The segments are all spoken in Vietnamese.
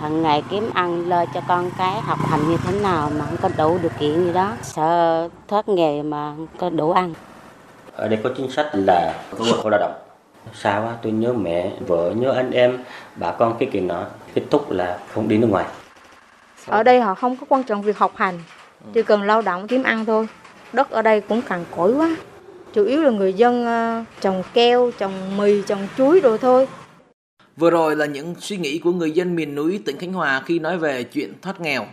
hàng ngày kiếm ăn lo cho con cái học hành như thế nào mà không có đủ điều kiện gì đó. Sợ thoát nghề mà không có đủ ăn. Ở đây có chính sách là xuất khẩu lao động. Sao á? Tôi nhớ mẹ vợ nhớ anh em bà con cái kiểu nó kết thúc là không đi nước ngoài. Ở đây họ không có quan trọng việc học hành chỉ cần lao động kiếm ăn thôi. Đất ở đây cũng cằn cỗi quá. Chủ yếu là người dân ờ, trồng keo trồng mì trồng chuối đồ thôi Vừa rồi là những suy nghĩ của người dân miền núi tỉnh Khánh Hòa khi nói về chuyện thoát nghèo.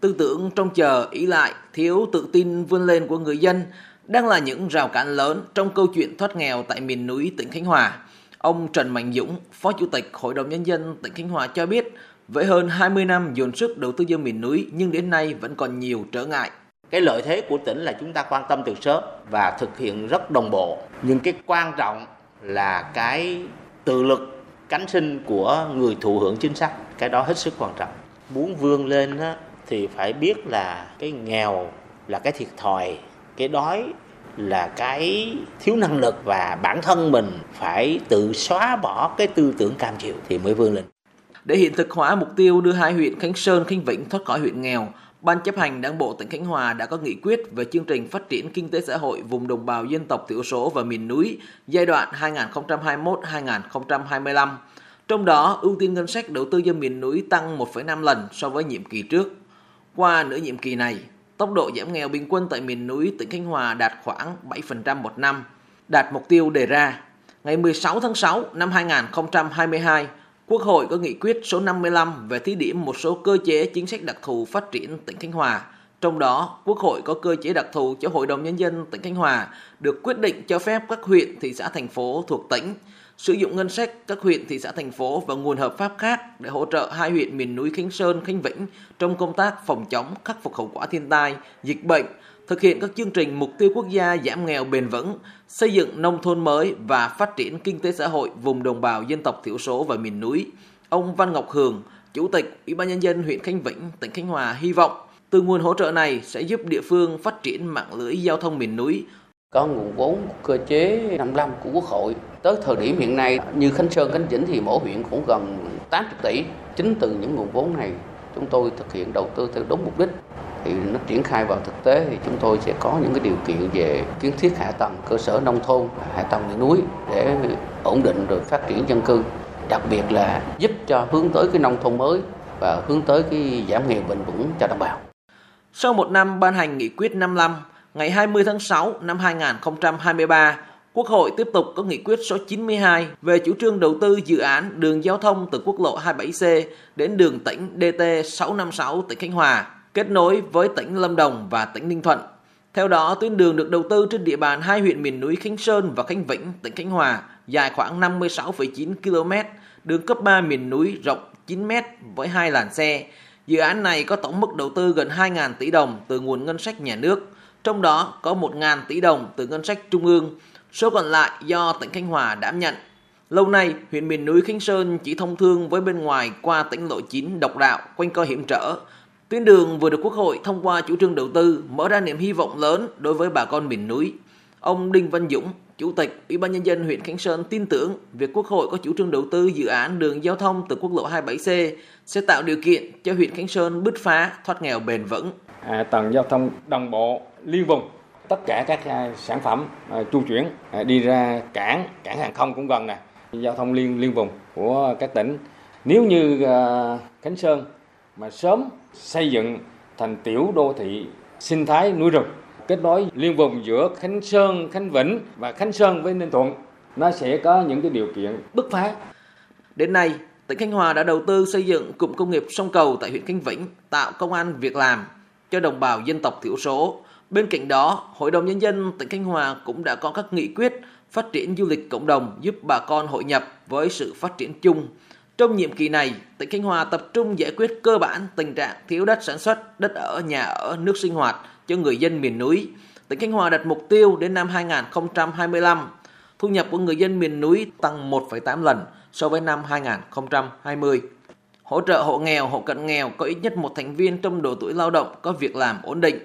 Tư tưởng trông chờ, ý lại, thiếu tự tin vươn lên của người dân đang là những rào cản lớn trong câu chuyện thoát nghèo tại miền núi tỉnh Khánh Hòa. Ông Trần Mạnh Dũng, Phó Chủ tịch Hội đồng Nhân dân tỉnh Khánh Hòa cho biết, với hơn 20 năm dồn sức đầu tư dân miền núi nhưng đến nay vẫn còn nhiều trở ngại. Cái lợi thế của tỉnh là chúng ta quan tâm từ sớm và thực hiện rất đồng bộ. Nhưng cái quan trọng là cái tự lực cánh sinh của người thụ hưởng chính sách. Cái đó hết sức quan trọng. Muốn vươn lên á, thì phải biết là cái nghèo là cái thiệt thòi, cái đói là cái thiếu năng lực và bản thân mình phải tự xóa bỏ cái tư tưởng cam chịu thì mới vươn lên. Để hiện thực hóa mục tiêu đưa hai huyện Khánh Sơn, Khánh Vĩnh thoát khỏi huyện nghèo, Ban chấp hành Đảng bộ tỉnh Khánh Hòa đã có nghị quyết về chương trình phát triển kinh tế xã hội vùng đồng bào dân tộc thiểu số và miền núi giai đoạn 2021-2025. Trong đó, ưu tiên ngân sách đầu tư cho miền núi tăng 1,5 lần so với nhiệm kỳ trước. Qua nửa nhiệm kỳ này, tốc độ giảm nghèo bình quân tại miền núi tỉnh Khánh Hòa đạt khoảng 7% một năm, đạt mục tiêu đề ra. Ngày 16 tháng 6 năm 2022, Quốc hội có nghị quyết số 55 về thí điểm một số cơ chế chính sách đặc thù phát triển tỉnh Khánh Hòa. Trong đó, Quốc hội có cơ chế đặc thù cho Hội đồng Nhân dân tỉnh Khánh Hòa được quyết định cho phép các huyện, thị xã, thành phố thuộc tỉnh sử dụng ngân sách các huyện, thị xã, thành phố và nguồn hợp pháp khác để hỗ trợ hai huyện miền núi Khánh Sơn, Khánh Vĩnh trong công tác phòng chống, khắc phục hậu quả thiên tai, dịch bệnh, thực hiện các chương trình mục tiêu quốc gia giảm nghèo bền vững, xây dựng nông thôn mới và phát triển kinh tế xã hội vùng đồng bào dân tộc thiểu số và miền núi. Ông Văn Ngọc Hường, Chủ tịch Ủy ban nhân dân huyện Khánh Vĩnh, tỉnh Khánh Hòa hy vọng từ nguồn hỗ trợ này sẽ giúp địa phương phát triển mạng lưới giao thông miền núi, có nguồn vốn cơ chế 55 của Quốc hội. Tới thời điểm hiện nay như Khánh Sơn, Khánh Vĩnh thì mỗi huyện cũng gần 80 tỷ. Chính từ những nguồn vốn này chúng tôi thực hiện đầu tư theo đúng mục đích thì nó triển khai vào thực tế thì chúng tôi sẽ có những cái điều kiện về kiến thiết hạ tầng cơ sở nông thôn, hạ tầng miền núi để ổn định rồi phát triển dân cư. Đặc biệt là giúp cho hướng tới cái nông thôn mới và hướng tới cái giảm nghèo bền vững cho đồng bào. Sau một năm ban hành nghị quyết 55, ngày 20 tháng 6 năm 2023, Quốc hội tiếp tục có nghị quyết số 92 về chủ trương đầu tư dự án đường giao thông từ quốc lộ 27C đến đường tỉnh DT 656 tỉnh Khánh Hòa, kết nối với tỉnh Lâm Đồng và tỉnh Ninh Thuận. Theo đó, tuyến đường được đầu tư trên địa bàn hai huyện miền núi Khánh Sơn và Khánh Vĩnh, tỉnh Khánh Hòa, dài khoảng 56,9 km, đường cấp 3 miền núi rộng 9 m với hai làn xe. Dự án này có tổng mức đầu tư gần 2.000 tỷ đồng từ nguồn ngân sách nhà nước, trong đó có 1.000 tỷ đồng từ ngân sách trung ương, số còn lại do tỉnh Khánh Hòa đảm nhận. Lâu nay, huyện miền núi Khánh Sơn chỉ thông thương với bên ngoài qua tỉnh lộ 9 độc đạo quanh co hiểm trở. Tuyến đường vừa được Quốc hội thông qua chủ trương đầu tư mở ra niềm hy vọng lớn đối với bà con miền núi. Ông Đinh Văn Dũng, Chủ tịch Ủy ban nhân dân huyện Khánh Sơn tin tưởng việc Quốc hội có chủ trương đầu tư dự án đường giao thông từ quốc lộ 27C sẽ tạo điều kiện cho huyện Khánh Sơn bứt phá thoát nghèo bền vững. À, tầng giao thông đồng bộ liên vùng tất cả các à, sản phẩm à, chu chuyển à, đi ra cảng cảng hàng không cũng gần nè giao thông liên liên vùng của các tỉnh nếu như à, Khánh Sơn mà sớm xây dựng thành tiểu đô thị sinh thái núi rừng kết nối liên vùng giữa Khánh Sơn, Khánh Vĩnh và Khánh Sơn với Ninh Thuận nó sẽ có những cái điều kiện bứt phá. Đến nay, tỉnh Khánh Hòa đã đầu tư xây dựng cụm công nghiệp sông cầu tại huyện Khánh Vĩnh, tạo công an việc làm cho đồng bào dân tộc thiểu số. Bên cạnh đó, Hội đồng Nhân dân tỉnh Khánh Hòa cũng đã có các nghị quyết phát triển du lịch cộng đồng giúp bà con hội nhập với sự phát triển chung. Trong nhiệm kỳ này, tỉnh Khánh Hòa tập trung giải quyết cơ bản tình trạng thiếu đất sản xuất, đất ở, nhà ở, nước sinh hoạt cho người dân miền núi. Tỉnh Khánh Hòa đặt mục tiêu đến năm 2025, thu nhập của người dân miền núi tăng 1,8 lần so với năm 2020. Hỗ trợ hộ nghèo, hộ cận nghèo có ít nhất một thành viên trong độ tuổi lao động có việc làm ổn định.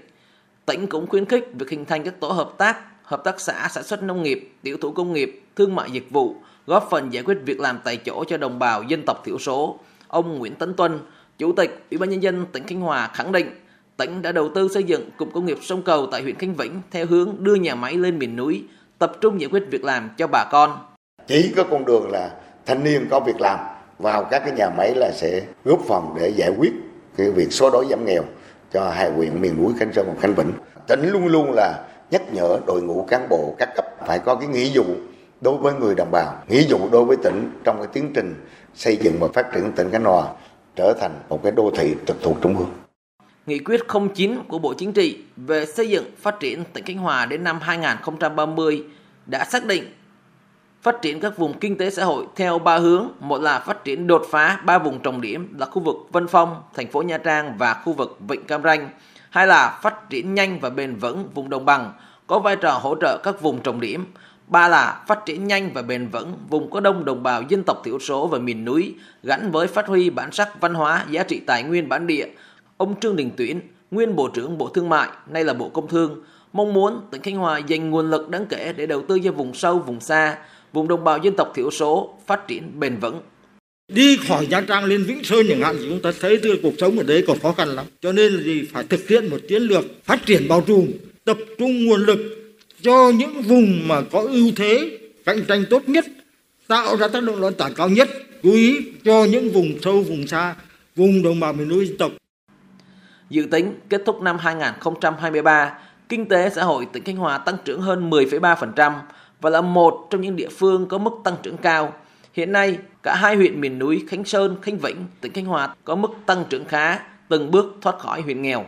Tỉnh cũng khuyến khích việc hình thành các tổ hợp tác, hợp tác xã sản xuất nông nghiệp, tiểu thủ công nghiệp, thương mại dịch vụ, góp phần giải quyết việc làm tại chỗ cho đồng bào dân tộc thiểu số. Ông Nguyễn Tấn Tuân, Chủ tịch Ủy ban nhân dân tỉnh Khánh Hòa khẳng định tỉnh đã đầu tư xây dựng cụm công nghiệp sông cầu tại huyện Khánh Vĩnh theo hướng đưa nhà máy lên miền núi, tập trung giải quyết việc làm cho bà con. Chỉ có con đường là thanh niên có việc làm vào các cái nhà máy là sẽ góp phần để giải quyết cái việc số đói giảm nghèo cho hai huyện miền núi Khánh Sơn và Khánh Vĩnh. Tỉnh luôn luôn là nhắc nhở đội ngũ cán bộ các cấp phải có cái nghĩa vụ đối với người đồng bào, nghĩa vụ đối với tỉnh trong cái tiến trình xây dựng và phát triển tỉnh Khánh Hòa trở thành một cái đô thị trực thuộc trung ương. Nghị quyết 09 của Bộ Chính trị về xây dựng phát triển tỉnh Khánh Hòa đến năm 2030 đã xác định phát triển các vùng kinh tế xã hội theo ba hướng. Một là phát triển đột phá ba vùng trọng điểm là khu vực Vân Phong, thành phố Nha Trang và khu vực Vịnh Cam Ranh. Hai là phát triển nhanh và bền vững vùng đồng bằng, có vai trò hỗ trợ các vùng trọng điểm. Ba là phát triển nhanh và bền vững vùng có đông đồng bào dân tộc thiểu số và miền núi gắn với phát huy bản sắc văn hóa, giá trị tài nguyên bản địa. Ông Trương Đình Tuyển, nguyên Bộ trưởng Bộ Thương mại, nay là Bộ Công Thương, mong muốn tỉnh Khánh Hòa dành nguồn lực đáng kể để đầu tư cho vùng sâu, vùng xa, vùng đồng bào dân tộc thiểu số phát triển bền vững. Đi khỏi Nha Trang lên Vĩnh Sơn chẳng hạn thì chúng ta thấy từ cuộc sống ở đấy còn khó khăn lắm. Cho nên là gì phải thực hiện một chiến lược phát triển bao trùm, tập trung nguồn lực cho những vùng mà có ưu thế cạnh tranh tốt nhất, tạo ra tác động lan tỏa cao nhất, chú ý cho những vùng sâu, vùng xa, vùng đồng bào miền núi dân tộc. Dự tính kết thúc năm 2023, kinh tế xã hội tỉnh Khánh Hòa tăng trưởng hơn 10,3% và là một trong những địa phương có mức tăng trưởng cao. Hiện nay, cả hai huyện miền núi Khánh Sơn, Khánh Vĩnh, tỉnh Khánh Hòa có mức tăng trưởng khá, từng bước thoát khỏi huyện nghèo.